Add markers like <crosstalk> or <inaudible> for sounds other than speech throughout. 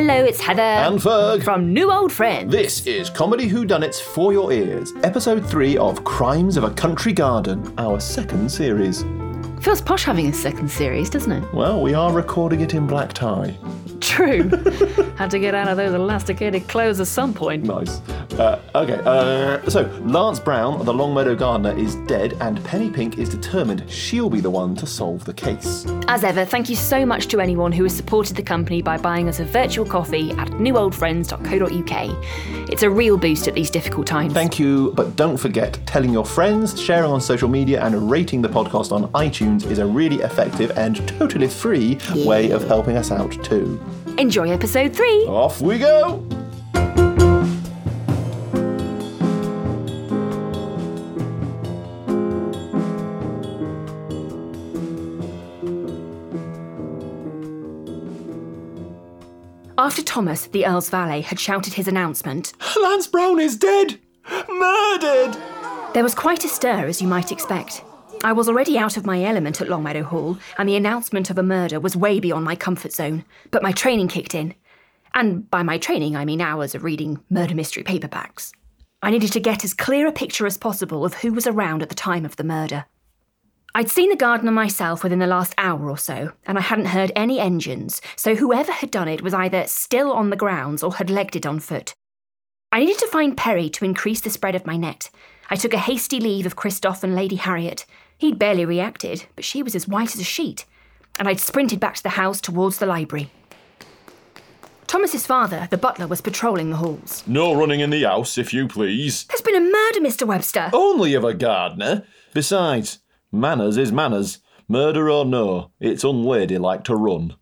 Hello, it's Heather. And Ferg. From New Old Friends. This is Comedy Whodunits for Your Ears, episode 3 of Crimes of a Country Garden, our second series. Feels posh having a second series, doesn't it? Well, we are recording it in black tie. True. <laughs> Had to get out of those elasticated clothes at some point. Nice. Uh, okay, uh, so Lance Brown, the Longmeadow gardener, is dead, and Penny Pink is determined she'll be the one to solve the case. As ever, thank you so much to anyone who has supported the company by buying us a virtual coffee at newoldfriends.co.uk. It's a real boost at these difficult times. Thank you, but don't forget telling your friends, sharing on social media, and rating the podcast on iTunes is a really effective and totally free way of helping us out too. Enjoy episode three. Off we go! After Thomas, the Earl's valet, had shouted his announcement, Lance Brown is dead! Murdered! there was quite a stir, as you might expect. I was already out of my element at Longmeadow Hall, and the announcement of a murder was way beyond my comfort zone. But my training kicked in. And by my training, I mean hours of reading murder mystery paperbacks. I needed to get as clear a picture as possible of who was around at the time of the murder. I'd seen the gardener myself within the last hour or so, and I hadn't heard any engines, so whoever had done it was either still on the grounds or had legged it on foot. I needed to find Perry to increase the spread of my net. I took a hasty leave of Christophe and Lady Harriet. He'd barely reacted, but she was as white as a sheet, and I'd sprinted back to the house towards the library. Thomas's father, the butler, was patrolling the halls. No running in the house, if you please. There's been a murder, Mr. Webster. Only of a gardener. Besides, manners is manners. Murder or no, it's unladylike to run.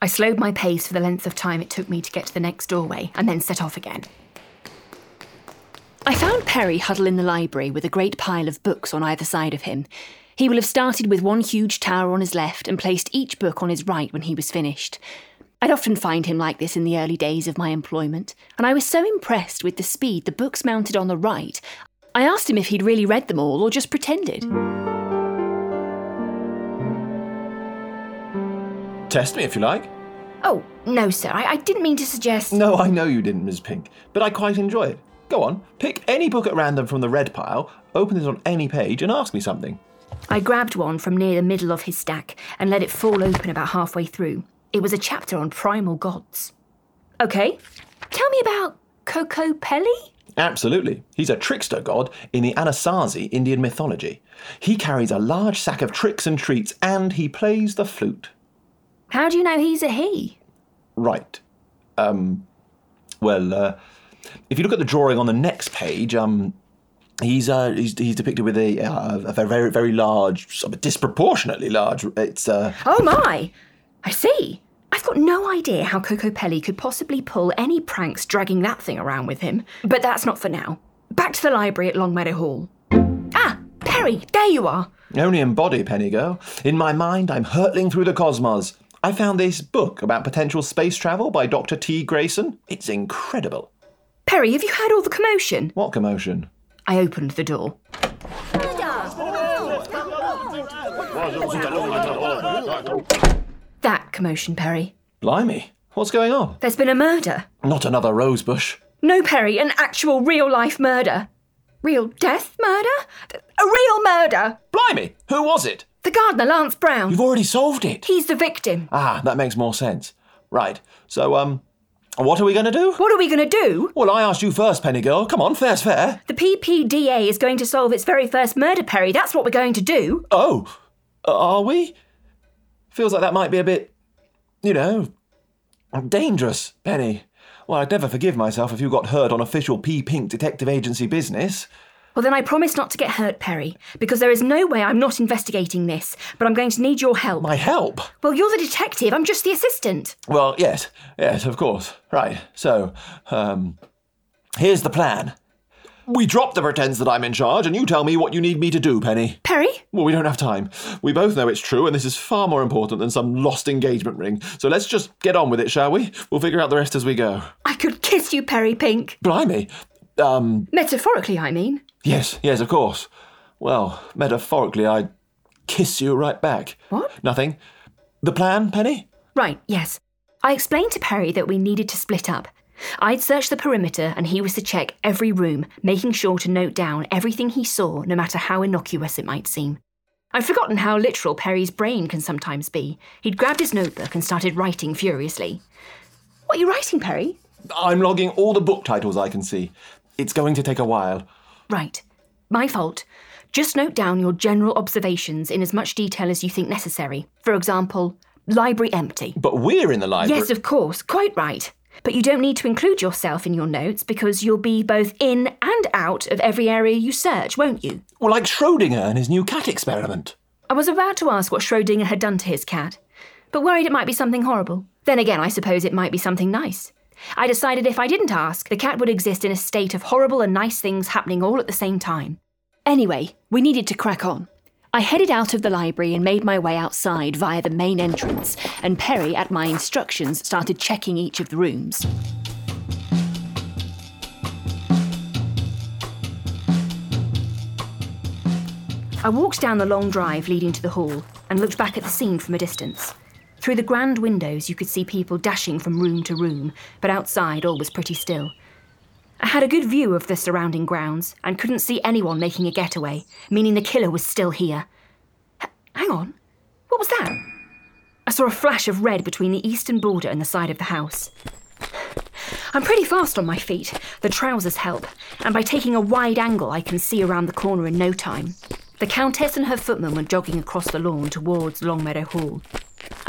I slowed my pace for the length of time it took me to get to the next doorway and then set off again. I found Perry huddled in the library with a great pile of books on either side of him. He will have started with one huge tower on his left and placed each book on his right when he was finished. I'd often find him like this in the early days of my employment, and I was so impressed with the speed the books mounted on the right, I asked him if he'd really read them all or just pretended. Test me if you like. Oh, no, sir, I, I didn't mean to suggest. No, I know you didn't, Ms. Pink, but I quite enjoy it. Go on, pick any book at random from the red pile, open it on any page, and ask me something. I grabbed one from near the middle of his stack and let it fall open about halfway through. It was a chapter on primal gods. Okay, tell me about Kokopelli? Absolutely. He's a trickster god in the Anasazi Indian mythology. He carries a large sack of tricks and treats, and he plays the flute. How do you know he's a he? Right. Um. Well, uh, if you look at the drawing on the next page, um, he's uh, he's, he's depicted with a, uh, a very very large, sort of disproportionately large. It's uh, Oh my! I see. I've got no idea how Kokopelli could possibly pull any pranks dragging that thing around with him. But that's not for now. Back to the library at Longmeadow Hall. Ah, Perry, there you are. only in body, Penny girl. In my mind, I'm hurtling through the cosmos. I found this book about potential space travel by Dr. T. Grayson. It's incredible. Perry, have you heard all the commotion? What commotion? I opened the door. That commotion, Perry. Blimey, what's going on? There's been a murder. Not another rosebush. No, Perry, an actual real life murder. Real death murder? A real murder! Blimey, who was it? The gardener, Lance Brown. You've already solved it. He's the victim. Ah, that makes more sense. Right, so, um, what are we going to do? What are we going to do? Well, I asked you first, Penny girl. Come on, fair's fair. The PPDA is going to solve its very first murder, Perry. That's what we're going to do. Oh, uh, are we? Feels like that might be a bit, you know, dangerous, Penny. Well, I'd never forgive myself if you got hurt on official P Pink Detective Agency business. Well, then I promise not to get hurt, Perry, because there is no way I'm not investigating this, but I'm going to need your help. My help? Well, you're the detective, I'm just the assistant. Well, yes, yes, of course. Right, so, um, here's the plan. We drop the pretense that I'm in charge, and you tell me what you need me to do, Penny. Perry? Well, we don't have time. We both know it's true, and this is far more important than some lost engagement ring. So let's just get on with it, shall we? We'll figure out the rest as we go. I could kiss you, Perry Pink. Blimey. Um, Metaphorically, I mean. yes, yes, of course. Well, metaphorically, I'd kiss you right back. What? Nothing. The plan, Penny? Right, yes. I explained to Perry that we needed to split up. I'd search the perimeter and he was to check every room, making sure to note down everything he saw, no matter how innocuous it might seem. I'd forgotten how literal Perry's brain can sometimes be. He'd grabbed his notebook and started writing furiously. What are you writing, Perry? I'm logging all the book titles I can see. It's going to take a while. Right. My fault. Just note down your general observations in as much detail as you think necessary. For example, library empty. But we're in the library. Yes, of course, quite right. But you don't need to include yourself in your notes because you'll be both in and out of every area you search, won't you? Well, like Schrodinger and his new cat experiment. I was about to ask what Schrodinger had done to his cat, but worried it might be something horrible. Then again, I suppose it might be something nice. I decided if I didn't ask, the cat would exist in a state of horrible and nice things happening all at the same time. Anyway, we needed to crack on. I headed out of the library and made my way outside via the main entrance, and Perry, at my instructions, started checking each of the rooms. I walked down the long drive leading to the hall and looked back at the scene from a distance. Through the grand windows, you could see people dashing from room to room, but outside all was pretty still. I had a good view of the surrounding grounds and couldn't see anyone making a getaway, meaning the killer was still here. H- hang on, what was that? I saw a flash of red between the eastern border and the side of the house. I'm pretty fast on my feet. The trousers help, and by taking a wide angle, I can see around the corner in no time. The Countess and her footman were jogging across the lawn towards Longmeadow Hall.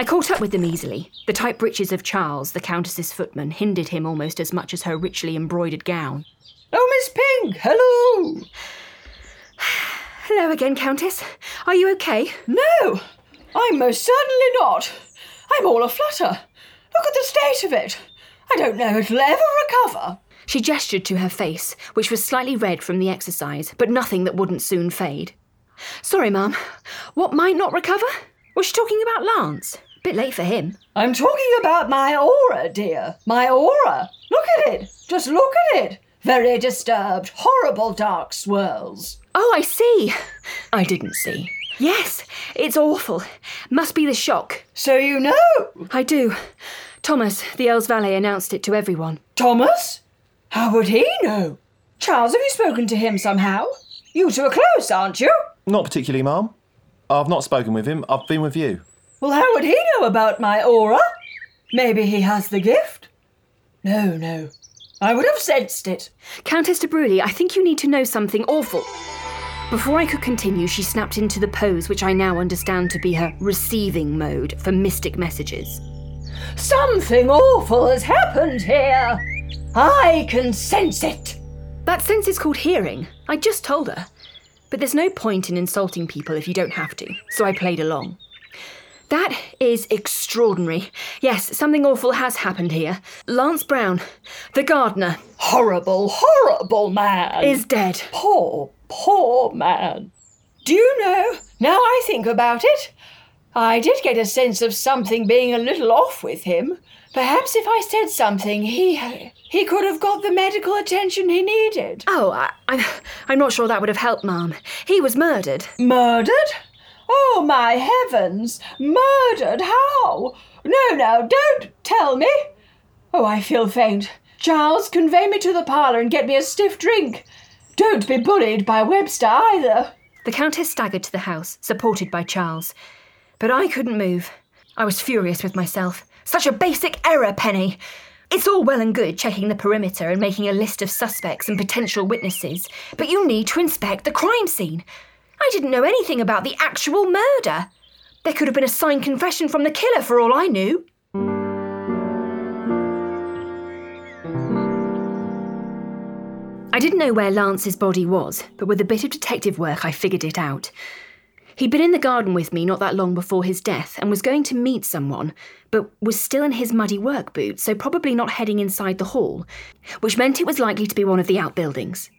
I caught up with them easily. The tight breeches of Charles, the Countess's footman, hindered him almost as much as her richly embroidered gown. Oh, Miss Pink, hello! <sighs> Hello again, Countess. Are you okay? No, I'm most certainly not. I'm all aflutter. Look at the state of it. I don't know if it'll ever recover. She gestured to her face, which was slightly red from the exercise, but nothing that wouldn't soon fade. Sorry, ma'am. What might not recover? Was she talking about Lance? Bit late for him. I'm talking about my aura, dear. My aura. Look at it. Just look at it. Very disturbed, horrible dark swirls. Oh, I see. I didn't see. Yes, it's awful. Must be the shock. So you know. I do. Thomas, the Earl's valet, announced it to everyone. Thomas? How would he know? Charles, have you spoken to him somehow? You two are close, aren't you? Not particularly, Ma'am. I've not spoken with him. I've been with you. Well, how would he know about my aura? Maybe he has the gift? No, no. I would have sensed it. Countess de Bruley, I think you need to know something awful. Before I could continue, she snapped into the pose which I now understand to be her receiving mode for mystic messages. Something awful has happened here. I can sense it. That sense is called hearing. I just told her. But there's no point in insulting people if you don't have to, so I played along. That is extraordinary. Yes, something awful has happened here. Lance Brown, the gardener, Horrible, horrible man. is dead. poor, poor man. Do you know, now I think about it, I did get a sense of something being a little off with him. Perhaps if I said something, he he could have got the medical attention he needed. Oh, I, I'm, I'm not sure that would have helped, ma'am. He was murdered. Murdered? Oh my heavens! Murdered? How? No, no, don't tell me. Oh, I feel faint. Charles, convey me to the parlour and get me a stiff drink. Don't be bullied by Webster either. The Countess staggered to the house, supported by Charles. But I couldn't move. I was furious with myself. Such a basic error, Penny. It's all well and good checking the perimeter and making a list of suspects and potential witnesses, but you need to inspect the crime scene. I didn't know anything about the actual murder. There could have been a signed confession from the killer for all I knew. I didn't know where Lance's body was, but with a bit of detective work, I figured it out. He'd been in the garden with me not that long before his death and was going to meet someone, but was still in his muddy work boots, so probably not heading inside the hall, which meant it was likely to be one of the outbuildings.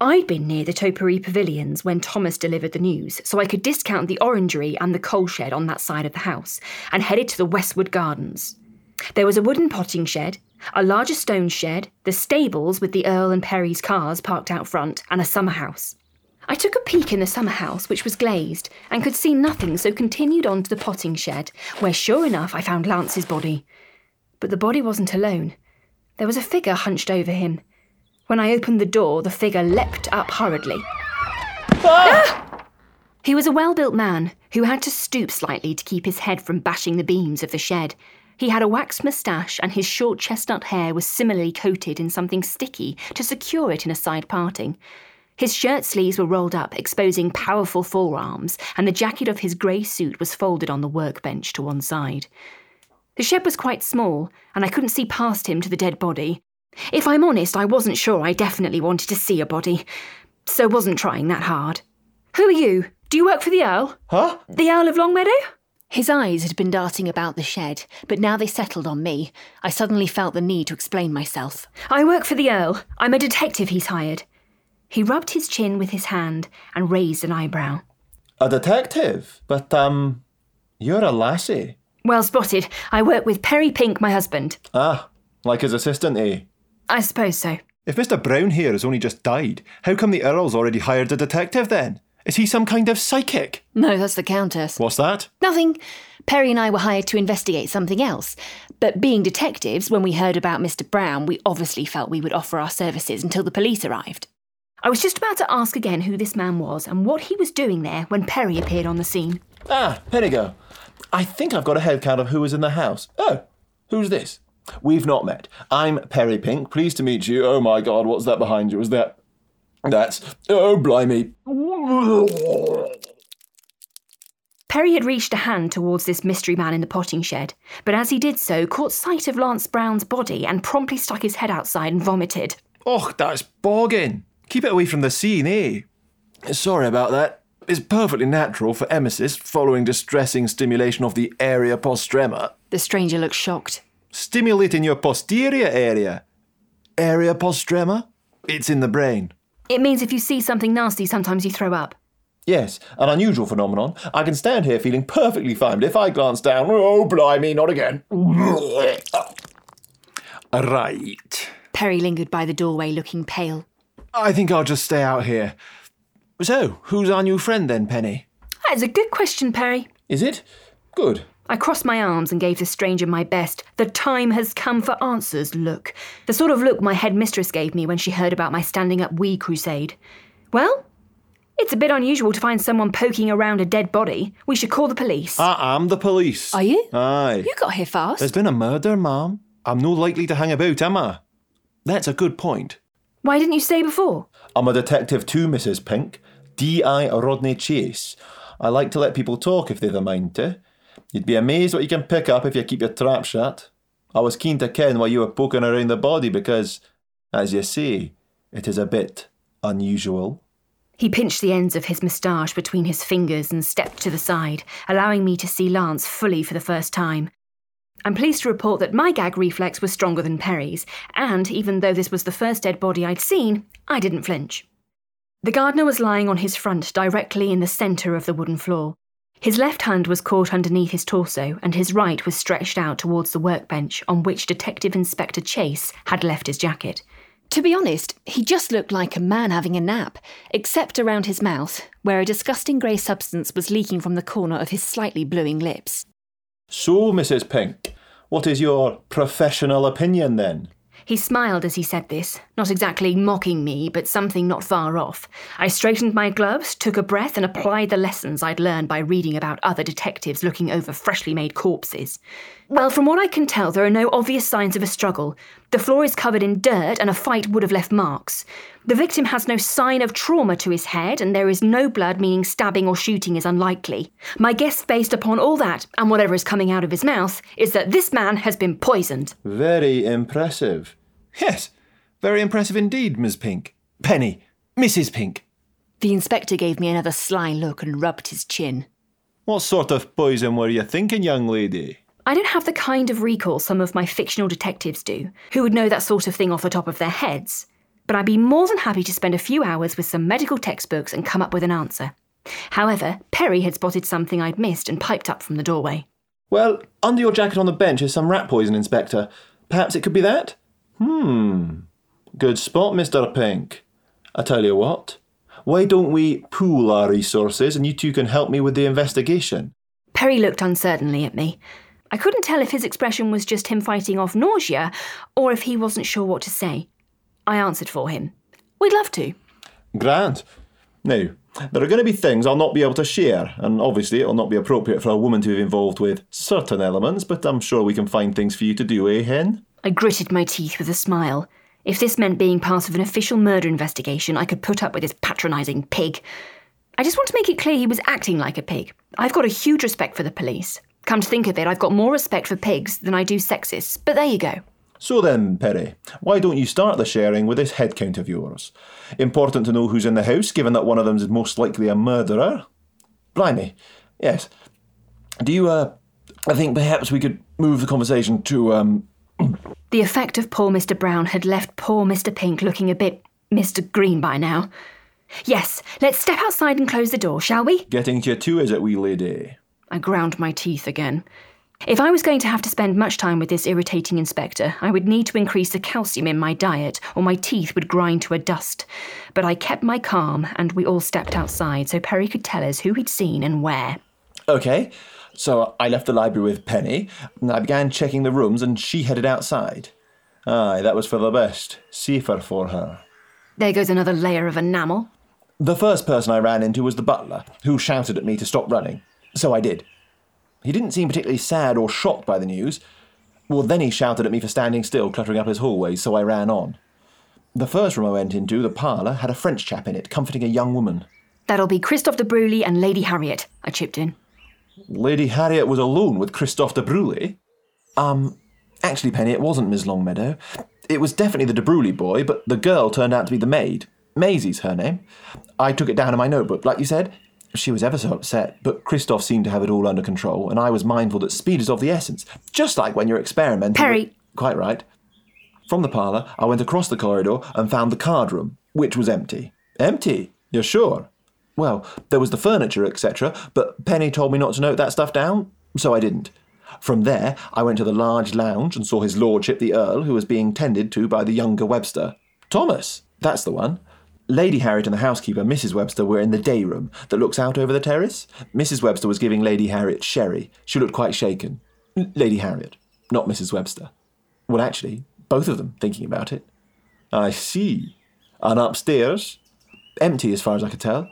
I'd been near the topiary pavilions when Thomas delivered the news, so I could discount the orangery and the coal shed on that side of the house and headed to the Westwood Gardens. There was a wooden potting shed, a larger stone shed, the stables with the Earl and Perry's cars parked out front, and a summer house. I took a peek in the summer house, which was glazed, and could see nothing, so continued on to the potting shed, where sure enough I found Lance's body. But the body wasn't alone. There was a figure hunched over him. When I opened the door, the figure leapt up hurriedly. Ah! He was a well built man who had to stoop slightly to keep his head from bashing the beams of the shed. He had a waxed moustache, and his short chestnut hair was similarly coated in something sticky to secure it in a side parting. His shirt sleeves were rolled up, exposing powerful forearms, and the jacket of his grey suit was folded on the workbench to one side. The shed was quite small, and I couldn't see past him to the dead body. If I'm honest, I wasn't sure I definitely wanted to see a body, so wasn't trying that hard. Who are you? Do you work for the Earl? Huh? The Earl of Longmeadow? His eyes had been darting about the shed, but now they settled on me. I suddenly felt the need to explain myself. I work for the Earl. I'm a detective he's hired. He rubbed his chin with his hand and raised an eyebrow. A detective? But, um, you're a lassie. Well spotted. I work with Perry Pink, my husband. Ah, like his assistant, eh? I suppose so. If Mr. Brown here has only just died, how come the Earl's already hired a detective then? Is he some kind of psychic? No, that's the Countess. What's that? Nothing. Perry and I were hired to investigate something else. But being detectives, when we heard about Mr. Brown, we obviously felt we would offer our services until the police arrived. I was just about to ask again who this man was and what he was doing there when Perry appeared on the scene. Ah, Penigo. I think I've got a head count of who was in the house. Oh, who's this? We've not met. I'm Perry Pink. Pleased to meet you. Oh my god, what's that behind you? Is that. That's. Oh, blimey. Perry had reached a hand towards this mystery man in the potting shed, but as he did so, caught sight of Lance Brown's body and promptly stuck his head outside and vomited. Och, that's bogging. Keep it away from the scene, eh? Sorry about that. It's perfectly natural for emesis following distressing stimulation of the area postrema. The stranger looked shocked. Stimulating your posterior area. Area postrema? It's in the brain. It means if you see something nasty, sometimes you throw up. Yes, an unusual phenomenon. I can stand here feeling perfectly fine, but if I glance down, oh, blimey, not again. Right. Perry lingered by the doorway looking pale. I think I'll just stay out here. So, who's our new friend then, Penny? That is a good question, Perry. Is it? Good. I crossed my arms and gave the stranger my best. The time has come for answers look. The sort of look my headmistress gave me when she heard about my standing up wee crusade. Well, it's a bit unusual to find someone poking around a dead body. We should call the police. I am the police. Are you? Aye. You got here fast. There's been a murder, ma'am. I'm no likely to hang about, am I? That's a good point. Why didn't you say before? I'm a detective too, Mrs. Pink. D.I. Rodney Chase. I like to let people talk if they've a mind to. You'd be amazed what you can pick up if you keep your trap shut. I was keen to ken why you were poking around the body because, as you say, it is a bit unusual. He pinched the ends of his moustache between his fingers and stepped to the side, allowing me to see Lance fully for the first time. I'm pleased to report that my gag reflex was stronger than Perry's, and even though this was the first dead body I'd seen, I didn't flinch. The gardener was lying on his front directly in the centre of the wooden floor. His left hand was caught underneath his torso, and his right was stretched out towards the workbench on which Detective Inspector Chase had left his jacket. To be honest, he just looked like a man having a nap, except around his mouth, where a disgusting grey substance was leaking from the corner of his slightly bluing lips. So, Mrs. Pink, what is your professional opinion then? He smiled as he said this, not exactly mocking me, but something not far off. I straightened my gloves, took a breath, and applied the lessons I'd learned by reading about other detectives looking over freshly made corpses. Well, from what I can tell, there are no obvious signs of a struggle. The floor is covered in dirt, and a fight would have left marks. The victim has no sign of trauma to his head, and there is no blood, meaning stabbing or shooting is unlikely. My guess, based upon all that, and whatever is coming out of his mouth, is that this man has been poisoned. Very impressive. Yes, very impressive indeed, Miss Pink. Penny, Mrs. Pink. The inspector gave me another sly look and rubbed his chin. What sort of poison were you thinking, young lady? I don't have the kind of recall some of my fictional detectives do, who would know that sort of thing off the top of their heads. But I'd be more than happy to spend a few hours with some medical textbooks and come up with an answer. However, Perry had spotted something I'd missed and piped up from the doorway. Well, under your jacket on the bench is some rat poison, Inspector. Perhaps it could be that? Hmm. Good spot, Mr. Pink. I tell you what. Why don't we pool our resources and you two can help me with the investigation? Perry looked uncertainly at me. I couldn't tell if his expression was just him fighting off nausea or if he wasn't sure what to say. I answered for him. We'd love to. Grand. Now, there are going to be things I'll not be able to share, and obviously it'll not be appropriate for a woman to be involved with certain elements, but I'm sure we can find things for you to do, eh, Hen? I gritted my teeth with a smile. If this meant being part of an official murder investigation, I could put up with this patronising pig. I just want to make it clear he was acting like a pig. I've got a huge respect for the police. Come to think of it, I've got more respect for pigs than I do sexists, but there you go. So then, Perry, why don't you start the sharing with this head count of yours? Important to know who's in the house, given that one of them is most likely a murderer. Blimey, yes. Do you, uh, I think perhaps we could move the conversation to, um, The effect of poor Mr. Brown had left poor Mr. Pink looking a bit Mr. Green by now. Yes, let's step outside and close the door, shall we? getting to you too, is it, wee lady? I ground my teeth again. If I was going to have to spend much time with this irritating inspector, I would need to increase the calcium in my diet, or my teeth would grind to a dust. But I kept my calm, and we all stepped outside so Perry could tell us who he'd seen and where. Okay, so I left the library with Penny, and I began checking the rooms, and she headed outside. Aye, that was for the best. Safer for her. There goes another layer of enamel. The first person I ran into was the butler, who shouted at me to stop running. So I did. He didn't seem particularly sad or shocked by the news. Well, then he shouted at me for standing still, cluttering up his hallway, so I ran on. The first room I went into, the parlour, had a French chap in it, comforting a young woman. That'll be Christophe de Bruley and Lady Harriet, I chipped in. Lady Harriet was alone with Christophe de Bruley. Um, actually, Penny, it wasn't Miss Longmeadow. It was definitely the de Bruley boy, but the girl turned out to be the maid. Maisie's her name. I took it down in my notebook, like you said. She was ever so upset, but Christophe seemed to have it all under control, and I was mindful that speed is of the essence, just like when you're experimenting. Perry. with- Quite right. From the parlour, I went across the corridor and found the card room, which was empty. Empty? You're sure? Well, there was the furniture, etc., but Penny told me not to note that stuff down, so I didn't. From there, I went to the large lounge and saw his lordship the Earl, who was being tended to by the younger Webster. Thomas, that's the one. Lady Harriet and the housekeeper, Mrs. Webster, were in the day room that looks out over the terrace. Mrs. Webster was giving Lady Harriet sherry. She looked quite shaken. Lady Harriet, not Mrs. Webster. Well, actually, both of them, thinking about it. I see. And upstairs? Empty, as far as I could tell.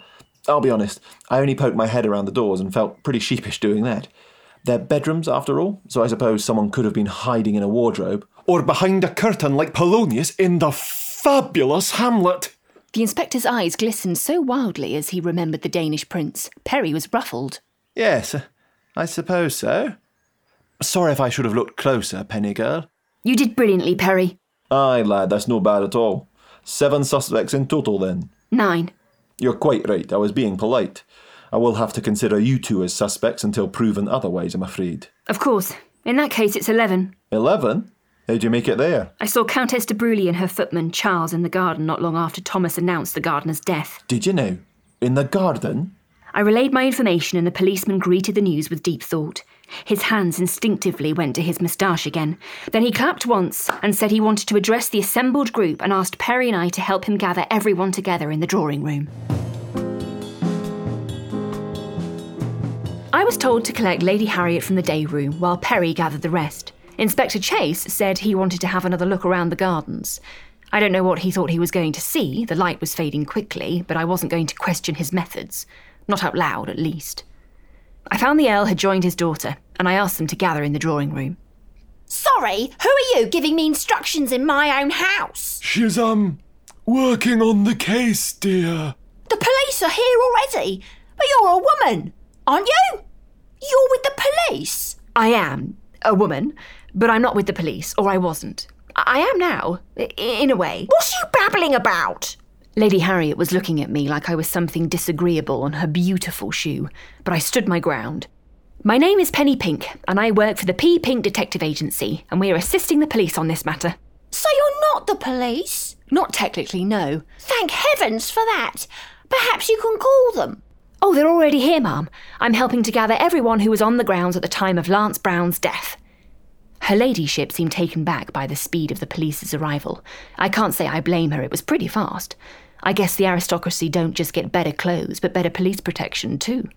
I'll be honest, I only poked my head around the doors and felt pretty sheepish doing that. They're bedrooms, after all, so I suppose someone could have been hiding in a wardrobe. Or behind a curtain like Polonius in the fabulous Hamlet. The inspector's eyes glistened so wildly as he remembered the Danish prince. Perry was ruffled. Yes, I suppose so. Sorry if I should have looked closer, Penny girl. You did brilliantly, Perry. Aye, lad, that's no bad at all. Seven suspects in total, then. Nine. You're quite right, I was being polite. I will have to consider you two as suspects until proven otherwise, I'm afraid. Of course. In that case, it's eleven. Eleven? How'd you make it there? I saw Countess de Bruley and her footman Charles in the garden not long after Thomas announced the gardener's death. Did you know? In the garden? I relayed my information and the policeman greeted the news with deep thought. His hands instinctively went to his moustache again. Then he clapped once and said he wanted to address the assembled group and asked Perry and I to help him gather everyone together in the drawing room. I was told to collect Lady Harriet from the day room while Perry gathered the rest. Inspector Chase said he wanted to have another look around the gardens. I don't know what he thought he was going to see, the light was fading quickly, but I wasn't going to question his methods. Not out loud, at least. I found the Earl had joined his daughter, and I asked them to gather in the drawing room. Sorry, who are you giving me instructions in my own house? She's, um, working on the case, dear. The police are here already. But you're a woman, aren't you? You're with the police. I am a woman, but I'm not with the police, or I wasn't. I I am now, in a way. What are you babbling about? Lady Harriet was looking at me like I was something disagreeable on her beautiful shoe, but I stood my ground. My name is Penny Pink, and I work for the P. Pink Detective Agency, and we are assisting the police on this matter. So you're not the police? Not technically, no. Thank heavens for that. Perhaps you can call them. Oh, they're already here, ma'am. I'm helping to gather everyone who was on the grounds at the time of Lance Brown's death. Her ladyship seemed taken back by the speed of the police's arrival. I can't say I blame her, it was pretty fast. I guess the aristocracy don't just get better clothes, but better police protection, too.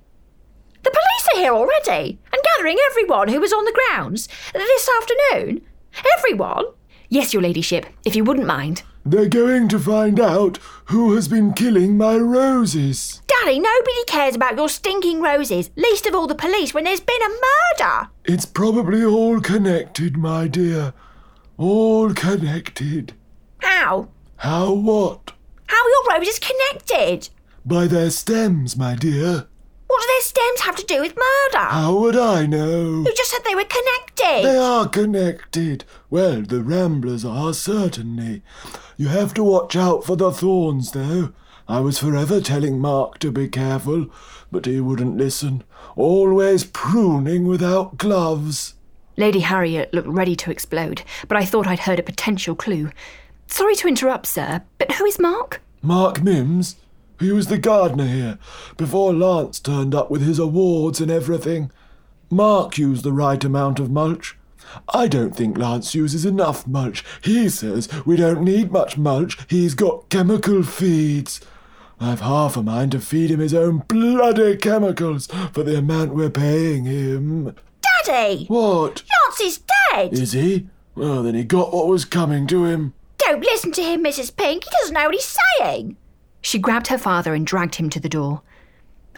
The police are here already and gathering everyone who was on the grounds this afternoon. Everyone? Yes, your ladyship, if you wouldn't mind. They're going to find out who has been killing my roses. Daddy, nobody cares about your stinking roses, least of all the police when there's been a murder. It's probably all connected, my dear. All connected. How? How what? How are your roses connected? By their stems, my dear. What do their stems have to do with murder? How would I know? You just said they were connected. They are connected. Well, the ramblers are certainly. You have to watch out for the thorns, though. I was forever telling Mark to be careful, but he wouldn't listen. Always pruning without gloves. Lady Harriet looked ready to explode, but I thought I'd heard a potential clue. Sorry to interrupt, sir, but who is Mark? Mark Mims? He was the gardener here, before Lance turned up with his awards and everything. Mark used the right amount of mulch. I don't think Lance uses enough mulch. He says we don't need much mulch. He's got chemical feeds. I've half a mind to feed him his own bloody chemicals for the amount we're paying him. Daddy! What? Lance is dead! Is he? Well, then he got what was coming to him. Don't listen to him, Mrs. Pink. He doesn't know what he's saying. She grabbed her father and dragged him to the door.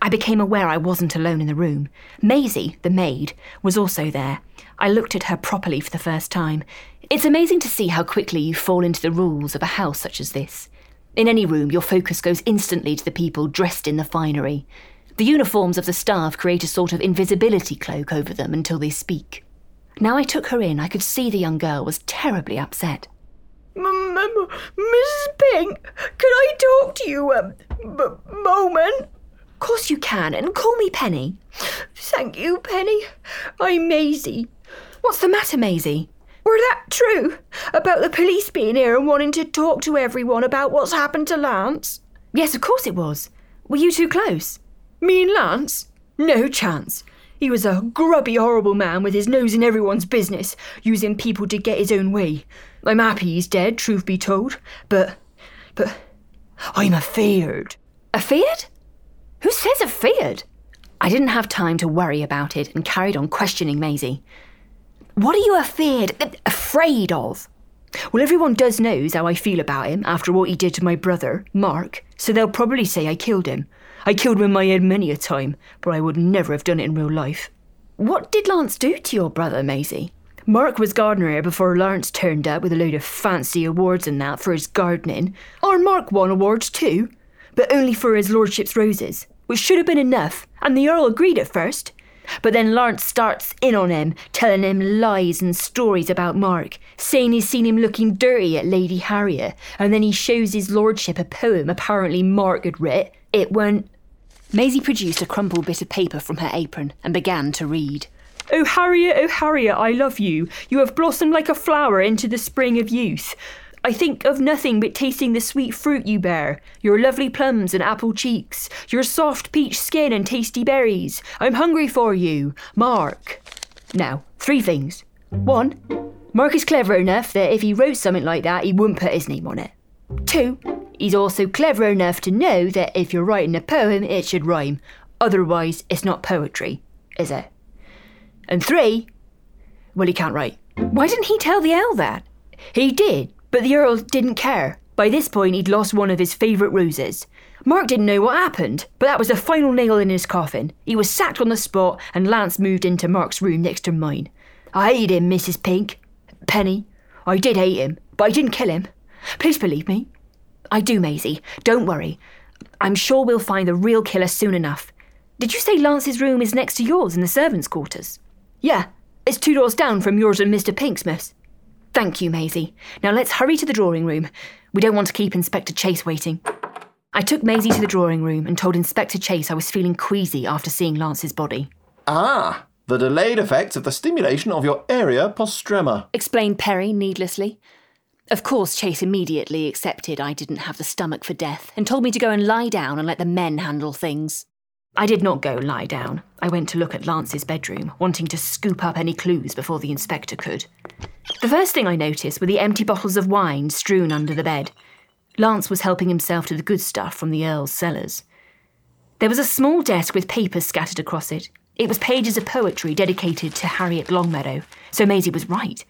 I became aware I wasn't alone in the room. Maisie, the maid, was also there. I looked at her properly for the first time. It's amazing to see how quickly you fall into the rules of a house such as this. In any room, your focus goes instantly to the people dressed in the finery. The uniforms of the staff create a sort of invisibility cloak over them until they speak. Now I took her in, I could see the young girl was terribly upset. Um, Mrs. Pink, can I talk to you um, a m- moment? Of course you can, and call me Penny. Thank you, Penny. I'm Maisie. What's the matter, Maisie? Were that true about the police being here and wanting to talk to everyone about what's happened to Lance? Yes, of course it was. Were you too close? Me and Lance? No chance. He was a grubby, horrible man with his nose in everyone's business, using people to get his own way. I'm happy he's dead, truth be told, but. but. I'm afeared. Afeared? Who says afeared? I didn't have time to worry about it and carried on questioning Maisie. What are you afeared, afraid of? Well, everyone does knows how I feel about him after what he did to my brother, Mark, so they'll probably say I killed him. I killed him in my head many a time, but I would never have done it in real life. What did Lance do to your brother, Maisie? Mark was gardener here before Lawrence turned up with a load of fancy awards and that for his gardening. Our Mark won awards too, but only for his lordship's roses, which should have been enough, and the Earl agreed at first. But then Lawrence starts in on him, telling him lies and stories about Mark, saying he's seen him looking dirty at Lady Harriet, and then he shows his lordship a poem apparently Mark had writ. It went. Maisie produced a crumpled bit of paper from her apron and began to read. Oh, Harriet, oh, Harriet, I love you. You have blossomed like a flower into the spring of youth. I think of nothing but tasting the sweet fruit you bear, your lovely plums and apple cheeks, your soft peach skin and tasty berries. I'm hungry for you, Mark. Now, three things. One, Mark is clever enough that if he wrote something like that, he wouldn't put his name on it. Two, he's also clever enough to know that if you're writing a poem, it should rhyme. Otherwise, it's not poetry, is it? And three, well, he can't write. Why didn't he tell the owl that? He did, but the Earl didn't care. By this point, he'd lost one of his favourite roses. Mark didn't know what happened, but that was the final nail in his coffin. He was sacked on the spot, and Lance moved into Mark's room next to mine. I hated him, Mrs. Pink. Penny, I did hate him, but I didn't kill him. Please believe me. I do, Maisie. Don't worry. I'm sure we'll find the real killer soon enough. Did you say Lance's room is next to yours in the servants' quarters? Yeah, it's two doors down from yours and Mr. Pink's, miss. Thank you, Maisie. Now let's hurry to the drawing room. We don't want to keep Inspector Chase waiting. I took Maisie to the drawing room and told Inspector Chase I was feeling queasy after seeing Lance's body. Ah, the delayed effects of the stimulation of your area postrema, explained Perry needlessly. Of course, Chase immediately accepted I didn't have the stomach for death and told me to go and lie down and let the men handle things. I did not go lie down. I went to look at Lance's bedroom, wanting to scoop up any clues before the inspector could. The first thing I noticed were the empty bottles of wine strewn under the bed. Lance was helping himself to the good stuff from the Earl's cellars. There was a small desk with papers scattered across it. It was pages of poetry dedicated to Harriet Longmeadow, so Maisie was right.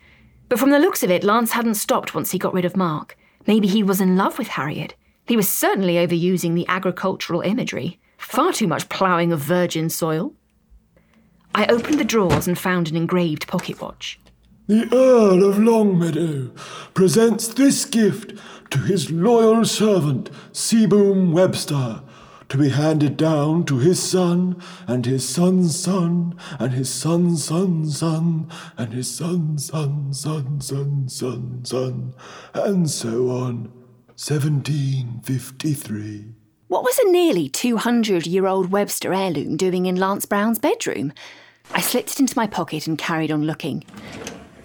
But from the looks of it, Lance hadn't stopped once he got rid of Mark. Maybe he was in love with Harriet. He was certainly overusing the agricultural imagery. Far too much ploughing of virgin soil. I opened the drawers and found an engraved pocket watch. The Earl of Longmeadow presents this gift to his loyal servant, Seaboom Webster, to be handed down to his son, and his son's son, and his son's son's son, and his son's son's son's son's son's son, and so on. 1753. What was a nearly 200 year old Webster heirloom doing in Lance Brown's bedroom? I slipped it into my pocket and carried on looking.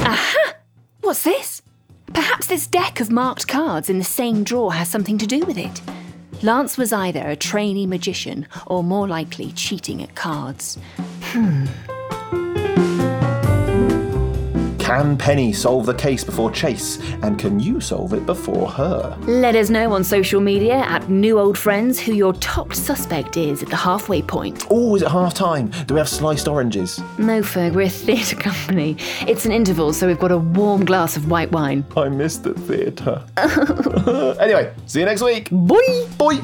Aha! What's this? Perhaps this deck of marked cards in the same drawer has something to do with it. Lance was either a trainee magician or more likely cheating at cards. Hmm. Can Penny solve the case before Chase? And can you solve it before her? Let us know on social media at New Old Friends who your top suspect is at the halfway point. Oh, is it half time? Do we have sliced oranges? No, Ferg, we're a theatre company. It's an interval, so we've got a warm glass of white wine. I missed the theatre. <laughs> anyway, see you next week. Boy! Boy!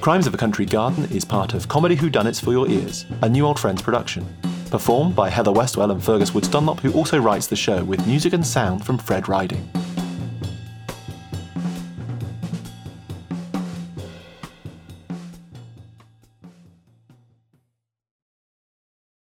Crimes of a Country Garden is part of Comedy Whodunits for Your Ears, a New Old Friends production. Performed by Heather Westwell and Fergus Woods Dunlop, who also writes the show with music and sound from Fred Riding.